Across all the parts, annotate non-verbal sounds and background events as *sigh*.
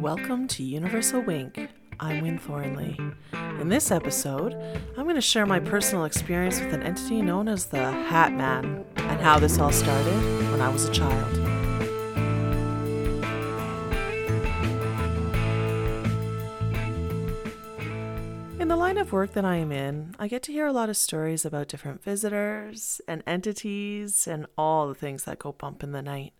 Welcome to Universal Wink. I'm Wynn Thornley. In this episode, I'm going to share my personal experience with an entity known as the Hat Man and how this all started when I was a child. In the line of work that I am in, I get to hear a lot of stories about different visitors and entities and all the things that go bump in the night.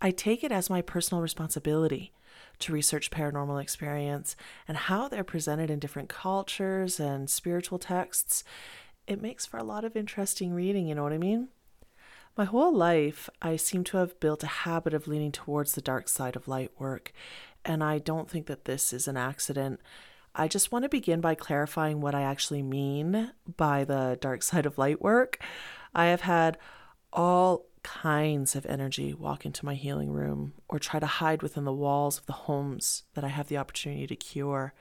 I take it as my personal responsibility to research paranormal experience and how they're presented in different cultures and spiritual texts. It makes for a lot of interesting reading, you know what I mean? My whole life, I seem to have built a habit of leaning towards the dark side of light work, and I don't think that this is an accident. I just want to begin by clarifying what I actually mean by the dark side of light work. I have had all kinds of energy walk into my healing room or try to hide within the walls of the homes that I have the opportunity to cure.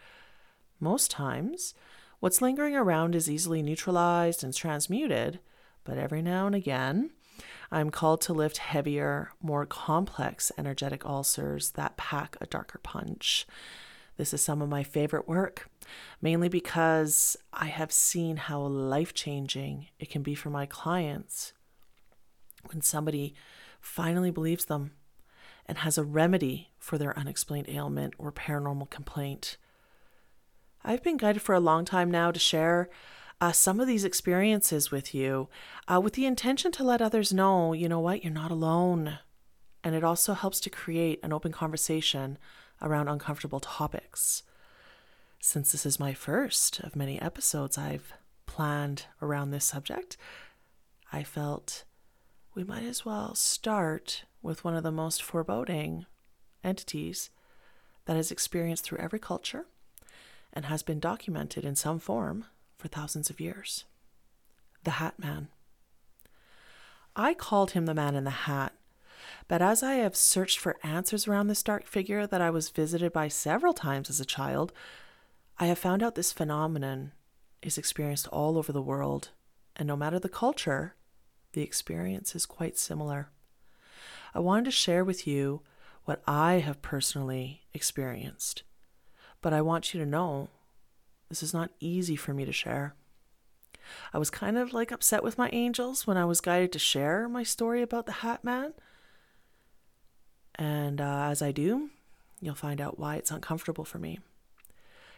Most times, what's lingering around is easily neutralized and transmuted, but every now and again, I'm called to lift heavier, more complex energetic ulcers that pack a darker punch. This is some of my favorite work, mainly because I have seen how life changing it can be for my clients when somebody finally believes them and has a remedy for their unexplained ailment or paranormal complaint. I've been guided for a long time now to share uh, some of these experiences with you uh, with the intention to let others know, you know what, you're not alone. And it also helps to create an open conversation around uncomfortable topics. Since this is my first of many episodes I've planned around this subject, I felt we might as well start with one of the most foreboding entities that is experienced through every culture and has been documented in some form for thousands of years the Hat Man. I called him the man in the hat, but as I have searched for answers around this dark figure that I was visited by several times as a child, I have found out this phenomenon is experienced all over the world, and no matter the culture, the experience is quite similar. I wanted to share with you what I have personally experienced, but I want you to know this is not easy for me to share. I was kind of like upset with my angels when I was guided to share my story about the Hat Man. And uh, as I do, you'll find out why it's uncomfortable for me.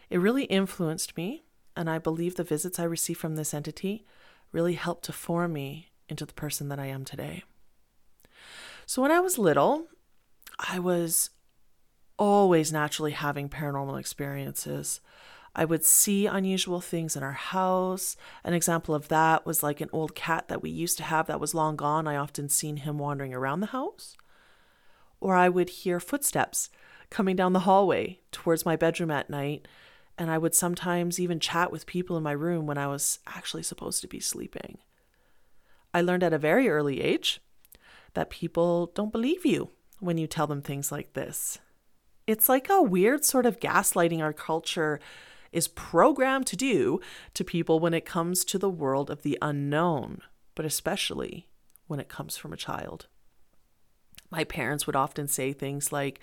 It really influenced me, and I believe the visits I received from this entity really helped to form me into the person that I am today. So when I was little, I was always naturally having paranormal experiences. I would see unusual things in our house. An example of that was like an old cat that we used to have that was long gone. I often seen him wandering around the house. Or I would hear footsteps coming down the hallway towards my bedroom at night, and I would sometimes even chat with people in my room when I was actually supposed to be sleeping. I learned at a very early age that people don't believe you when you tell them things like this. It's like a weird sort of gaslighting our culture is programmed to do to people when it comes to the world of the unknown, but especially when it comes from a child. My parents would often say things like,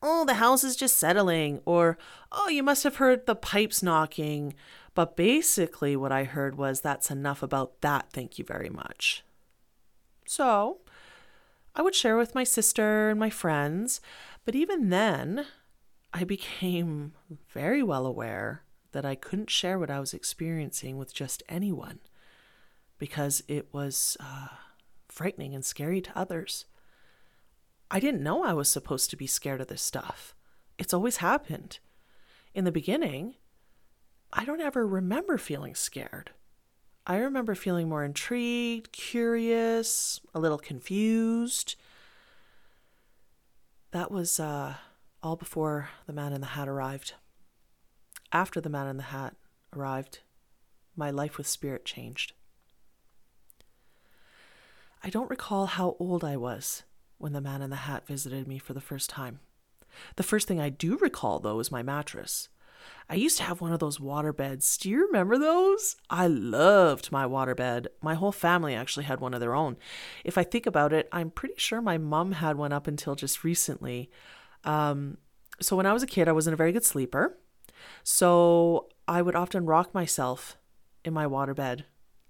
Oh, the house is just settling, or Oh, you must have heard the pipes knocking, but basically, what I heard was that's enough about that, thank you very much. So, I would share with my sister and my friends, but even then, I became very well aware that I couldn't share what I was experiencing with just anyone because it was uh, frightening and scary to others. I didn't know I was supposed to be scared of this stuff. It's always happened. In the beginning, I don't ever remember feeling scared. I remember feeling more intrigued, curious, a little confused. That was uh, all before the man in the hat arrived. After the man in the hat arrived, my life with spirit changed. I don't recall how old I was when the man in the hat visited me for the first time. The first thing I do recall, though, is my mattress. I used to have one of those water beds. Do you remember those? I loved my water bed. My whole family actually had one of their own. If I think about it, I'm pretty sure my mom had one up until just recently. Um, So when I was a kid, I wasn't a very good sleeper. So I would often rock myself in my waterbed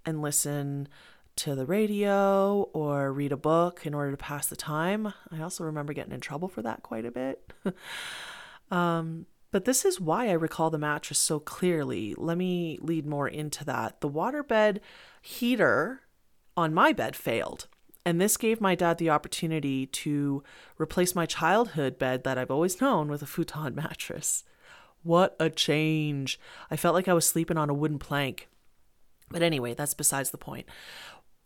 and listen to the radio or read a book in order to pass the time. I also remember getting in trouble for that quite a bit. *laughs* um, but this is why I recall the mattress so clearly. Let me lead more into that. The waterbed heater on my bed failed. And this gave my dad the opportunity to replace my childhood bed that I've always known with a futon *laughs* mattress. What a change! I felt like I was sleeping on a wooden plank. But anyway, that's besides the point.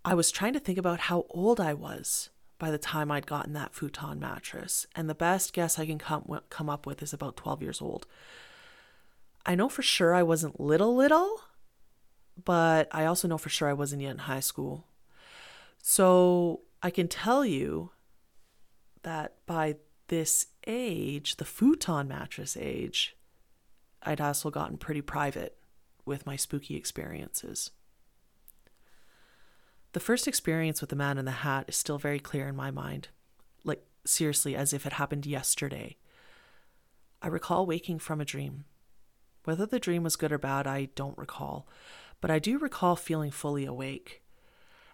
I was trying to think about how old I was by the time I'd gotten that futon mattress, and the best guess I can come, come up with is about 12 years old. I know for sure I wasn't little, little, but I also know for sure I wasn't yet in high school. So I can tell you that by this age, the futon mattress age, I'd also gotten pretty private with my spooky experiences. The first experience with the man in the hat is still very clear in my mind, like seriously, as if it happened yesterday. I recall waking from a dream. Whether the dream was good or bad, I don't recall, but I do recall feeling fully awake.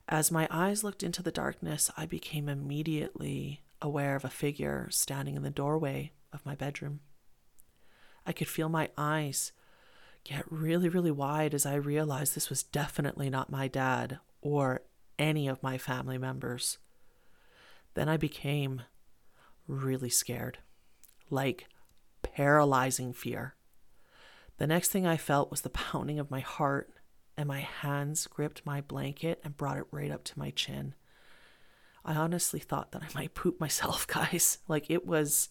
As my eyes looked into the darkness, I became immediately aware of a figure standing in the doorway of my bedroom. I could feel my eyes get really, really wide as I realized this was definitely not my dad or any of my family members. Then I became really scared, like paralyzing fear. The next thing I felt was the pounding of my heart, and my hands gripped my blanket and brought it right up to my chin. I honestly thought that I *laughs* might poop myself, guys. Like it was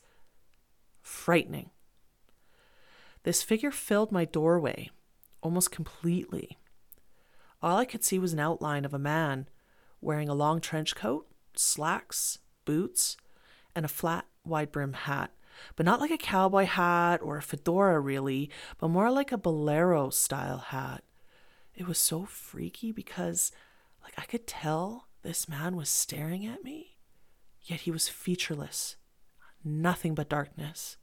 frightening. This figure filled my doorway almost completely. All I could see was an outline of a man wearing a long trench coat, slacks, boots, and a flat, wide brim hat. But not like a cowboy hat or a fedora, really, but more like a bolero style hat. It was so freaky because, like, I could tell this man was staring at me, yet he was featureless, nothing but darkness.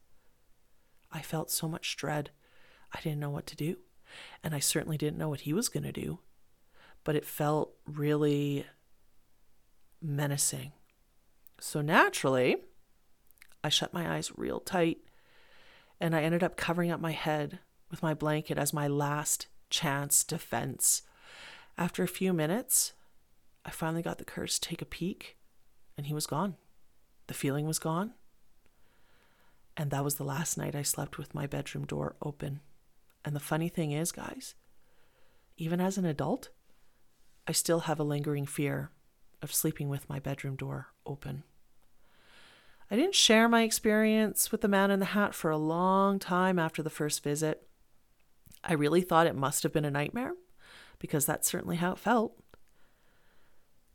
I felt so much dread. I didn't know what to do, and I certainly didn't know what he was going to do. But it felt really menacing. So naturally, I shut my eyes real tight and I ended up covering up my head with my blanket as my last chance defense. After a few minutes, I finally got the curse to take a peek and he was gone. The feeling was gone. And that was the last night I slept with my bedroom door open. And the funny thing is, guys, even as an adult, I still have a lingering fear of sleeping with my bedroom door open. I didn't share my experience with the man in the hat for a long time after the first visit. I really thought it must have been a nightmare, because that's certainly how it felt.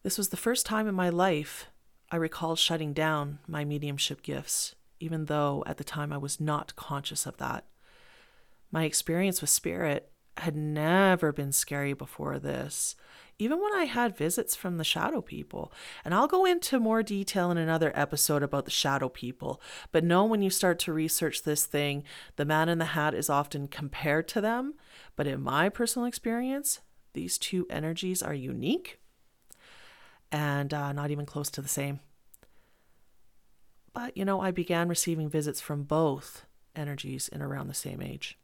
This was the first time in my life I recall shutting down my mediumship gifts, even though at the time I was not conscious of that. My experience with spirit had never been scary before this even when I had visits from the shadow people. And I'll go into more detail in another episode about the shadow people. But know when you start to research this thing, the man in the hat is often compared to them. But in my personal experience, these two energies are unique and uh, not even close to the same. But, you know, I began receiving visits from both energies in around the same age.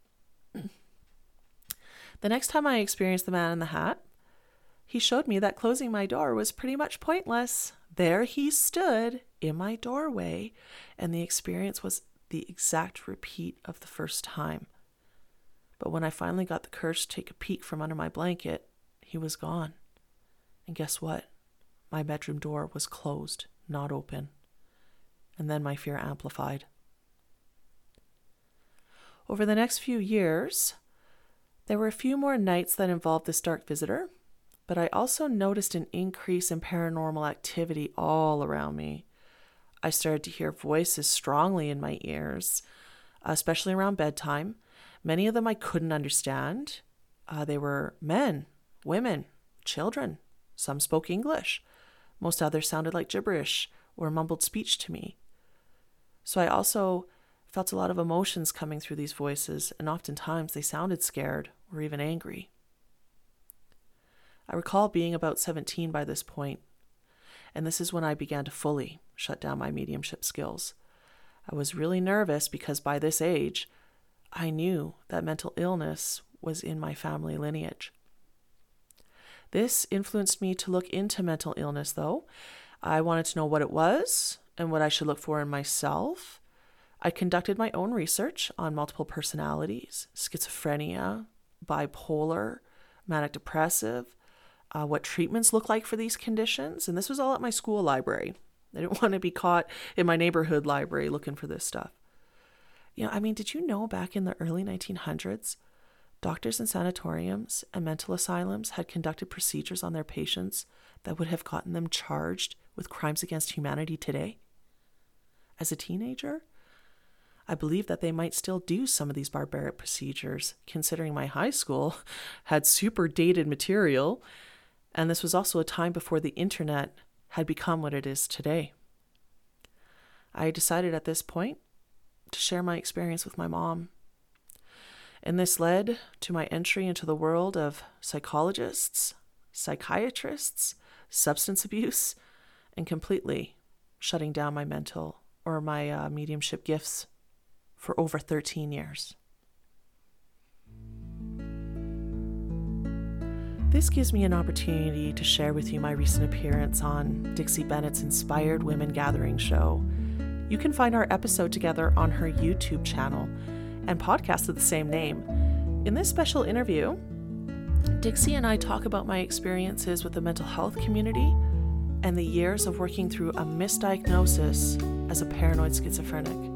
The next time I experienced the man in the hat, he showed me that closing my door was pretty much pointless. There he stood in my doorway, and the experience was the exact repeat of the first time. But when I finally got the courage to take a peek from under my blanket, he was gone. And guess what? My bedroom door was closed, not open. And then my fear amplified. Over the next few years, there were a few more nights that involved this dark visitor, but I also noticed an increase in paranormal activity all around me. I started to hear voices strongly in my ears, especially around bedtime. Many of them I couldn't understand. Uh, they were men, women, children. Some spoke English. Most others sounded like gibberish or mumbled speech to me. So I also felt a lot of emotions coming through these voices, and oftentimes they sounded scared or even angry. I recall being about 17 by this point, and this is when I began to fully shut down my mediumship skills. I was really nervous because by this age, I knew that mental illness was in my family lineage. This influenced me to look into mental illness, though. I wanted to know what it was and what I should look for in myself. I conducted my own research on multiple personalities, schizophrenia, bipolar, manic depressive, uh, what treatments look like for these conditions. And this was all at my school library. I didn't *laughs* want to be caught in my neighborhood library looking for this stuff. You know, I mean, did you know back in the early 1900s, doctors in sanatoriums and mental asylums had conducted procedures on their patients that would have gotten them charged with crimes against humanity today? As a teenager, I believe that they might still do some of these barbaric procedures, considering my high school *laughs* had super dated material, and this was also a time before the internet had become what it is today. I decided at this point to share my experience with my mom. And this led to my entry into the world of psychologists, psychiatrists, substance abuse, and completely shutting down my mental or my uh, mediumship gifts for over 13 years. This gives me an opportunity to share with you my recent appearance on Dixie Bennett's Inspired Women Gathering show. You can find our episode together on her YouTube channel and podcast of the same name. In this special interview, Dixie and I talk about my experiences with the mental health community and the years of working through a misdiagnosis as a paranoid schizophrenic.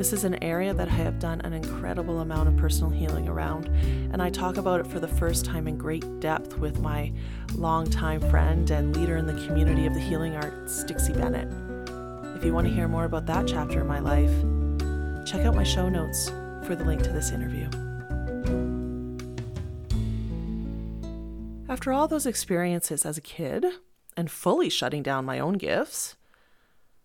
This is an area that I have done an incredible amount of personal healing around, and I talk about it for the first time in great depth with my longtime friend and leader in the community of the healing arts, Dixie Bennett. If you want to hear more about that chapter in my life, check out my show notes for the link to this interview. After all those experiences as a kid and fully shutting down my own gifts,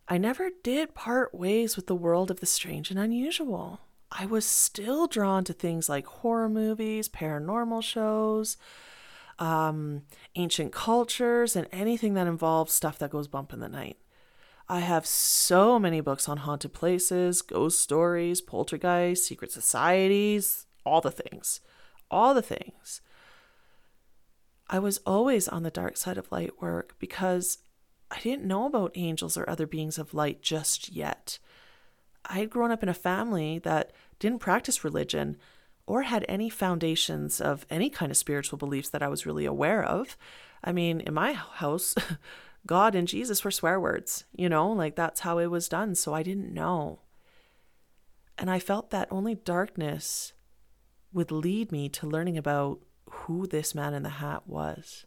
I never did part ways with the world of the strange and unusual. I was still drawn to things like horror movies, paranormal shows, um, ancient cultures, and anything that involves stuff that goes bump in the night. I have so many books on haunted places, ghost stories, poltergeists, secret societies, all the things. All the things. I was always on the dark side of light work because I didn't know about angels or other beings of light just yet. I had grown up in a family that didn't practice religion or had any foundations of any kind of spiritual beliefs that I was really aware of. I mean, in my house, *laughs* God and Jesus were swear words, you know, like that's how it was done. So I didn't know. And I felt that only darkness would lead me to learning about who this man in the hat was.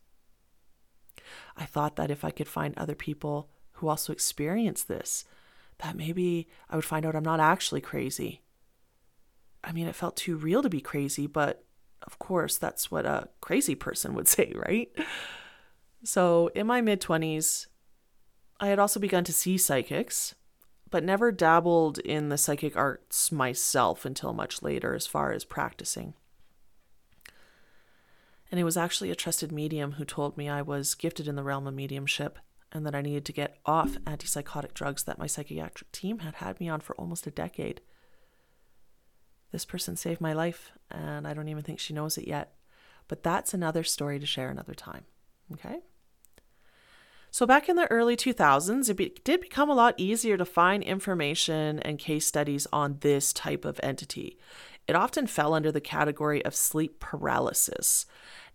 I thought that if I could find other people who also experience this, that maybe I would find out I'm not actually crazy. I mean, it felt too real to be crazy, but of course, that's what a crazy person would *laughs* say, right? So, in my mid 20s, I had also begun to see psychics, but never dabbled in the psychic arts myself until much later, as far as practicing. And it was actually a trusted medium who told me I was gifted in the realm of mediumship and that I needed to get off antipsychotic drugs that my psychiatric team had had me on for almost a decade. This person saved my life, and I don't even think she knows it yet. But that's another story to share another time. Okay? So, back in the early 2000s, it be- did become a lot easier to find information and case studies on this type of entity. It often fell under the category of sleep paralysis.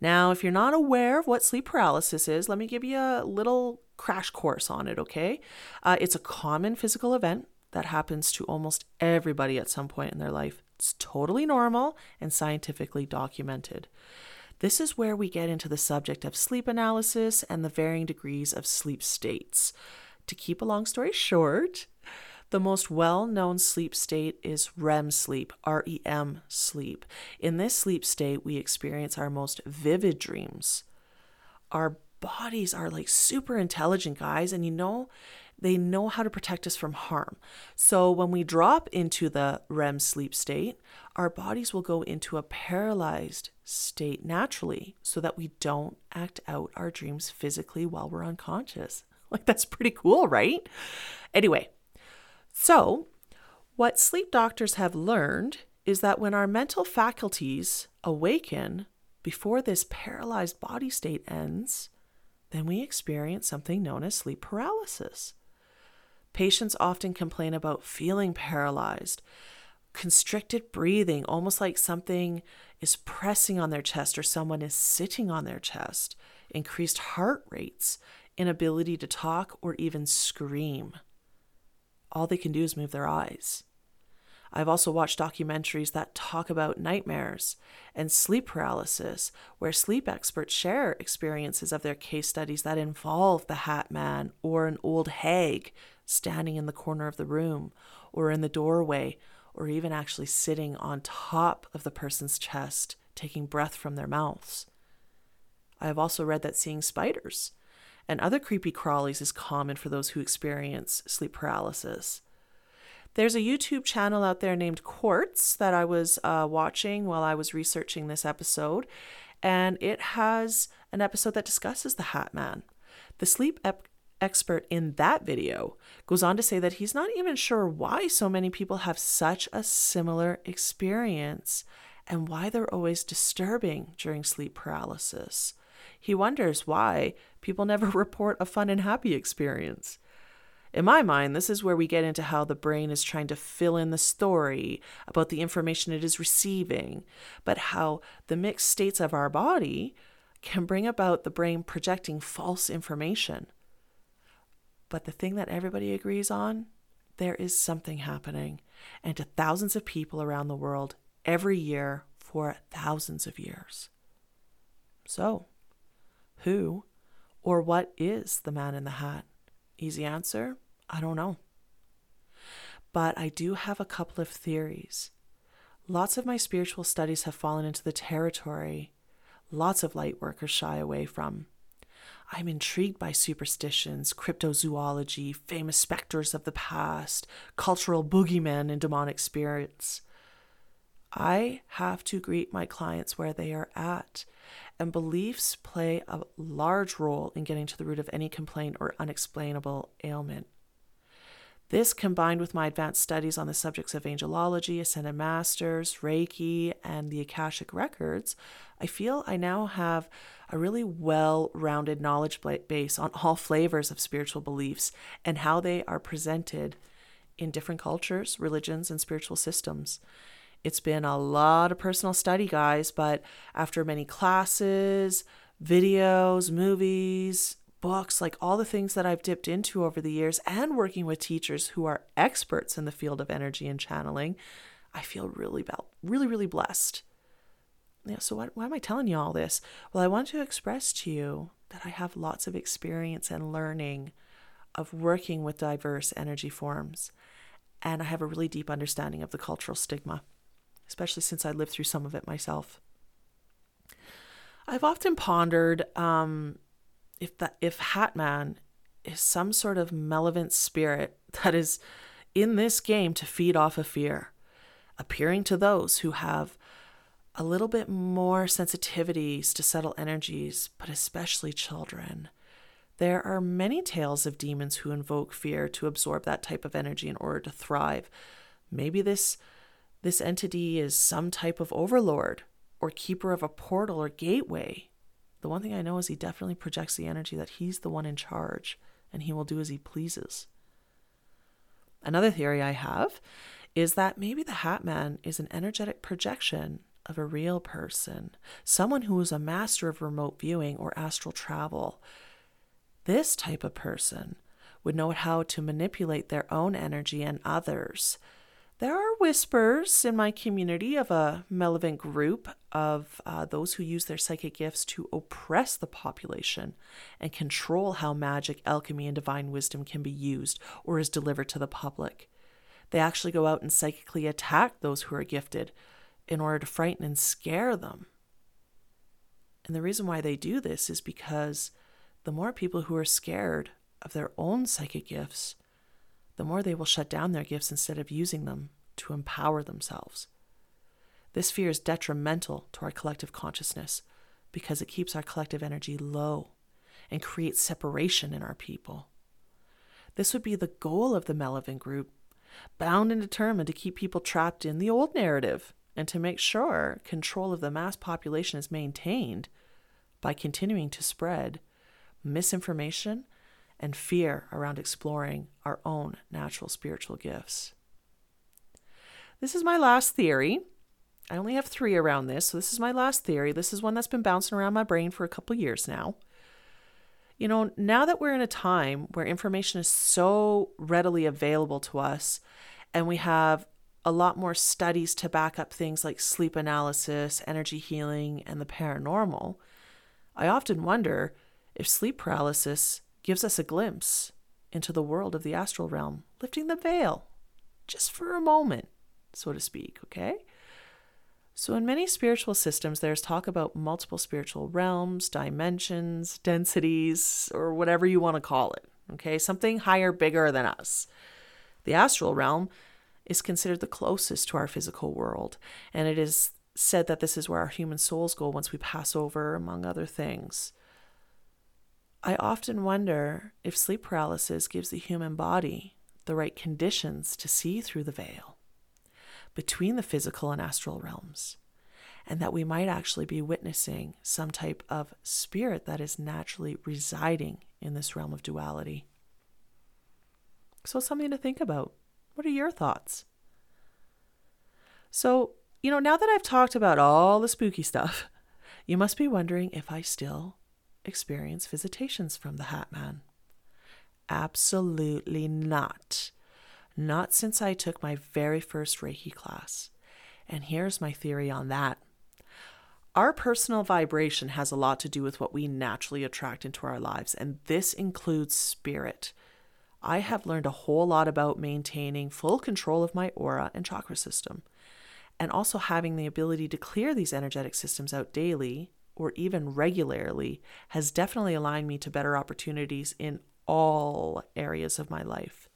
Now, if you're not aware of what sleep paralysis is, let me give you a little crash course on it, okay? Uh, it's a common physical event that happens to almost everybody at some point in their life. It's totally normal and scientifically documented. This is where we get into the subject of sleep analysis and the varying degrees of sleep states. To keep a long story short, the most well known sleep state is REM sleep, REM sleep. In this sleep state, we experience our most vivid dreams. Our bodies are like super intelligent, guys, and you know, they know how to protect us from harm. So when we drop into the REM sleep state, our bodies will go into a paralyzed state naturally so that we don't act out our dreams physically while we're unconscious. *laughs* Like, that's pretty cool, right? Anyway, so what sleep doctors have learned is that when our mental faculties awaken before this paralyzed body state ends, then we experience something known as sleep paralysis. Patients often complain about feeling paralyzed, constricted breathing, almost like something is pressing on their chest or someone is sitting on their chest, increased heart rates, inability to talk or even scream. All they can do is move their eyes. I've also watched documentaries that talk about nightmares and sleep paralysis, where sleep experts share experiences of their case studies that involve the Hat Man or an old hag standing in the corner of the room or in the doorway, or even actually sitting on top of the person's chest, taking breath from their mouths. I have also read that seeing spiders and other creepy crawlies is common for those who experience sleep paralysis. There's a YouTube channel out there named Quartz that I was uh, watching while I was researching this episode, and it has an episode that discusses the Hat Man. The sleep ep- expert in that video goes on to say that he's not even sure why so many people have such a similar experience and why they're always disturbing during sleep paralysis. He wonders why people never *laughs* report a fun and happy experience. In my mind, this is where we get into how the brain is trying to fill in the story about the information it is receiving, but how the mixed states of our body can bring about the brain projecting false information. But the thing that everybody agrees on, there is something happening, and to thousands of people around the world every year for thousands of years. So, who or what is the man in the hat? Easy answer I don't know. But I do have a couple of theories. Lots of my spiritual studies have fallen into the territory lots of light workers shy away from. I'm intrigued by superstitions, cryptozoology, famous specters of the past, cultural boogeymen, and demonic spirits. I have to greet my clients where they are at, and beliefs play a large role in getting to the root of any complaint or unexplainable ailment. This, combined with my advanced studies on the subjects of angelology, ascended masters, Reiki, and the Akashic records, I feel I now have a really well rounded knowledge base on all *laughs* flavors of spiritual beliefs and how they are presented in different cultures, religions, and spiritual systems. It's been a lot of personal study, guys, but after many classes, videos, movies, books, like all the things that I've dipped into over the years, and working with teachers who are experts in the field of energy and channeling, I feel really, really, really blessed. Yeah, so why, why am I telling you all this? Well, I want to express to you that I have lots of experience and learning of working with diverse energy forms, and I have a really deep understanding of the cultural stigma, especially since I lived through some of it myself. I've often pondered um, if that if Hatman is some sort of malevolent spirit *laughs* that is in this game to feed off of fear, appearing to those who have a little bit more sensitivities to subtle energies, but especially children. There are many tales of demons who invoke fear to absorb that type of energy in order to thrive. Maybe this this entity is some type of overlord or keeper of a portal or gateway the one thing I know is he definitely projects the energy that he's the one in charge and he will do as he pleases. Another theory I have is that maybe the Hat Man is an energetic projection of a real person, someone who is a master of remote viewing or astral travel. This type of person would know how to manipulate their own energy and others there are whispers in my community of a malevolent group of uh, those who use their psychic gifts to oppress the population and control how magic, alchemy, and divine wisdom can be used or is delivered to the public. They actually go out and psychically attack those who are gifted in order to frighten and scare them. And the reason why they do this is because the more people who are scared of their own psychic gifts, the more they will shut down their gifts instead of using them to empower themselves. This fear is detrimental to our collective consciousness because it keeps our collective energy low and creates separation in our people. This would be the goal of the Malevolent group, bound and determined to keep people trapped in the old narrative and to make sure control of the mass population is maintained by continuing to spread misinformation and fear around exploring our own natural spiritual gifts. This is my last theory. I only have three around this, so this is my last theory. This is one that's been bouncing around my brain for a couple years now. You know, now that we're in a time where information is so readily available to us, and we have a lot more studies to back up things like sleep analysis, energy healing, and the paranormal, I often wonder if sleep paralysis gives us a glimpse into the world of the astral realm, lifting the veil just for a moment, so to speak, okay? So, in many spiritual systems, there's talk about multiple spiritual realms, dimensions, densities, or whatever you want to call it, okay? Something higher, bigger than us. The astral realm is considered the closest to our physical world, and it is said that this is where our human souls go once we pass over, among other things. I often wonder if sleep paralysis gives the human body the right conditions to see through the veil between the physical and astral realms, and that we might actually be witnessing some type of spirit that is naturally residing in this realm of duality. So, something to think about. What are your thoughts? So, you know, now that I've talked about all the spooky stuff, you must be wondering if I still experience visitations from the Hat Man. Absolutely not. Not since I took my very first Reiki class. And here's my theory on that. Our personal vibration has a lot to do with what we naturally attract into our lives, and this includes spirit. I have learned a whole lot about maintaining full control of my aura and chakra system, and also having the ability to clear these energetic systems out daily or even regularly has definitely aligned me to better opportunities in all areas of my life.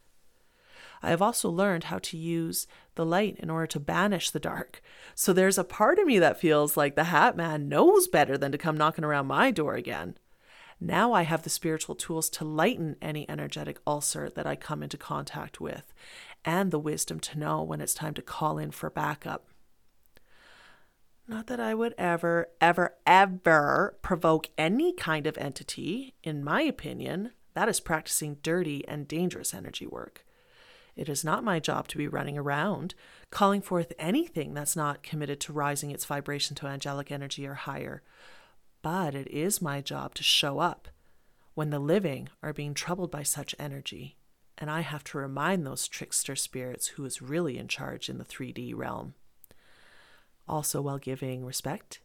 I have also learned how to use the light in order to banish the dark. So there's a part of me that feels like the Hat Man knows better than to come knocking around my door again. Now I have the spiritual tools to lighten any energetic ulcer that I come into contact with, and the wisdom to know when it's time to call in for backup. Not that I would ever, ever, ever provoke any kind of entity. In my opinion, that is practicing dirty and dangerous energy work. It is not my job to be running around calling forth anything that's not committed to rising its vibration to angelic energy or higher. But it is my job to show up when the living are being troubled by such energy. And I have to remind those trickster spirits who is really in charge in the 3D realm also while giving respect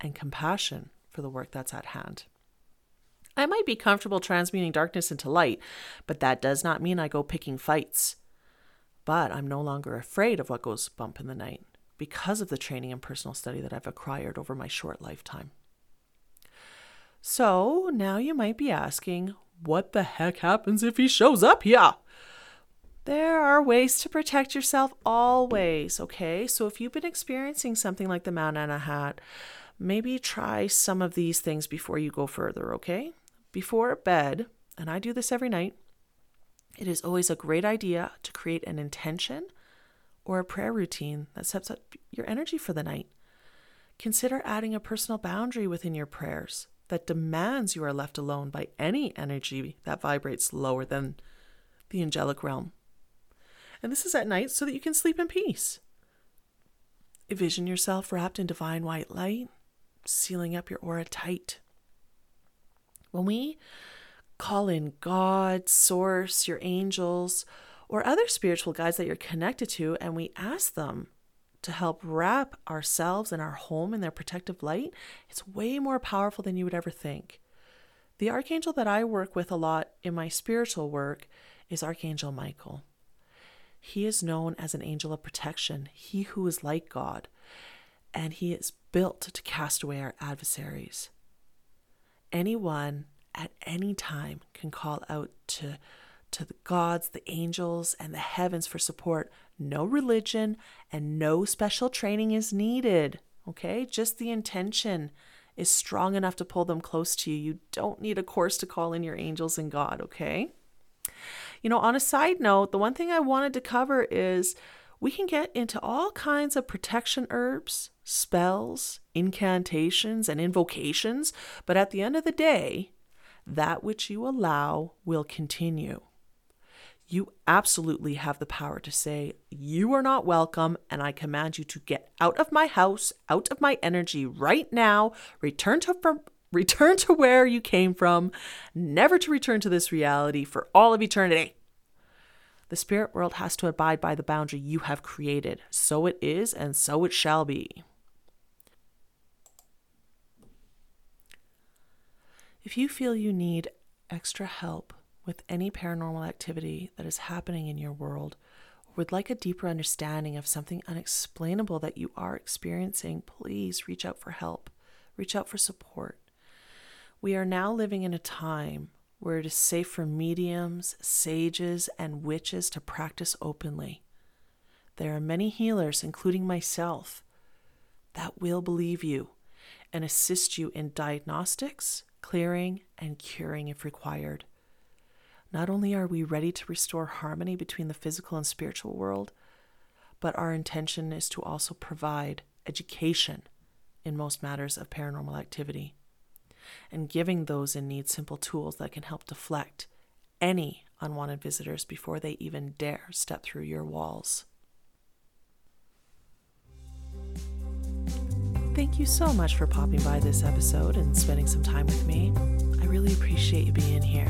and compassion for the work that's at hand. I might be comfortable transmuting darkness into light, but that does not mean I go picking fights. But I'm no longer afraid of what goes bump in the night because of the training and personal study that I've acquired over my short lifetime. So now you might be asking, what the heck happens if he shows up here? There are ways to protect yourself always, okay? So if you've been experiencing something like the man in a hat, maybe try some of these things before you go further, okay? Before bed, and I do this every night, it is always a great idea to create an intention or a prayer routine that sets up your energy for the night. Consider adding a personal boundary within your prayers that demands you are left alone by any energy that vibrates lower than the angelic realm. And this is at night so that you can sleep in peace. Envision yourself wrapped in divine white light, sealing up your aura tight. When we call in God, Source, your angels, or other spiritual guides that you're connected to, and we ask them to help wrap ourselves and our home in their protective light, it's way more powerful than you would ever think. The archangel that I work with a lot in my spiritual work is Archangel Michael. He is known as an angel of protection, he who is like God, and he is built to cast away our adversaries. Anyone at any time can call out to to the gods, the angels, and the heavens for support. No religion and no special training is needed. Okay? Just the intention is strong enough to pull them close to you. You don't need a course to call in your angels and God, okay? You know, on a side note, the one thing I wanted to cover is we can get into all kinds of protection herbs, spells, incantations, and invocations, but at the end of the day, that which you allow will continue. You absolutely have the power to say, You are not welcome, and I command you to get out of my house, out of my energy right now, return to, return to where you came from, never to return to this reality for all of eternity. The spirit world has to abide by the boundary you have created. So it is, and so it shall be. If you feel you need extra help with any paranormal activity that is happening in your world, or would like a deeper understanding of something unexplainable that you are experiencing, please reach out for help, reach out for support. We are now living in a time where it is safe for mediums, sages, and witches to practice openly. There are many healers, including myself, that will believe you and assist you in diagnostics, clearing, and curing if required. Not only are we ready to restore harmony between the physical and spiritual world, but our intention is to also provide education in most matters of paranormal activity and giving those in need simple tools that can help deflect any unwanted visitors before they even dare step through your walls. Thank you so much for popping by this episode and spending some time with me. I really appreciate you being here.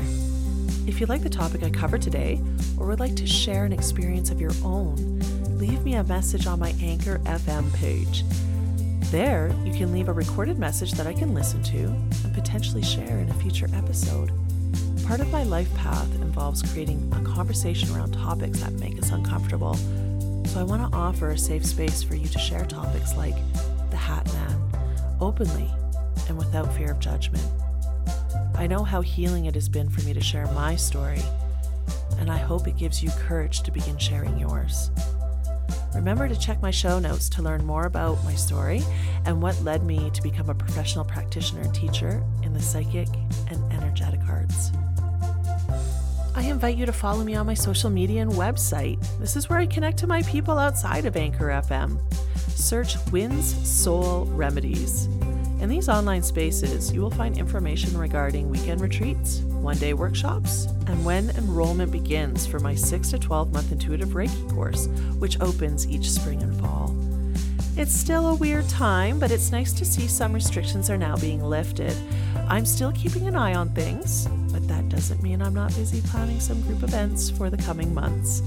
If you like the topic I covered today, or would like to share an experience of your own, leave me a message on my Anchor FM page. There, you can leave a recorded message that I can listen to and potentially share in a future episode. Part of my life path involves creating a conversation around topics that make us uncomfortable. So I want to offer a safe space for you to share topics like the Hat Man openly and without fear of judgment. I know how healing it has been for me to share my story, and I hope it gives you courage to begin sharing yours. Remember to check my show notes to learn more about my story and what led me to become a professional practitioner and teacher in the psychic and energetic arts. I invite you to follow me on my social media and website. This is where I connect to my people outside of Anchor FM. Search Wynn's Soul Remedies. In these online spaces, you will find information regarding weekend retreats, one day workshops, and when enrollment begins for my 6 to 12 month intuitive Reiki course, which opens each spring and fall. It's still a weird time, but it's nice to see some restrictions are now being lifted. I'm still keeping an eye on things, but that doesn't mean I'm not busy planning some group events for the coming months.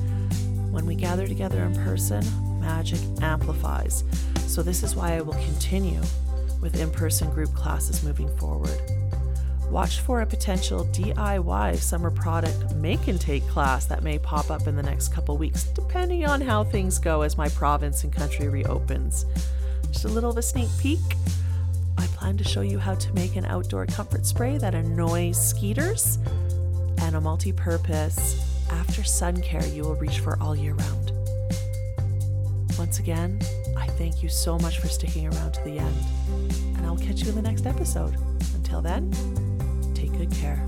When we gather together in person, magic amplifies. So, this is why I will continue with in person group classes moving forward. Watch for a potential DIY summer product make and take class that may pop up in the next couple weeks, depending on how things go as my province and country reopens. Just a little of a sneak peek. I plan to show you how to make an outdoor comfort spray that annoys skeeters and a multi purpose after sun care you will reach for all year round. Once again, thank you so much for sticking around to the end, and I'll catch you in the next episode. Until then, take good care.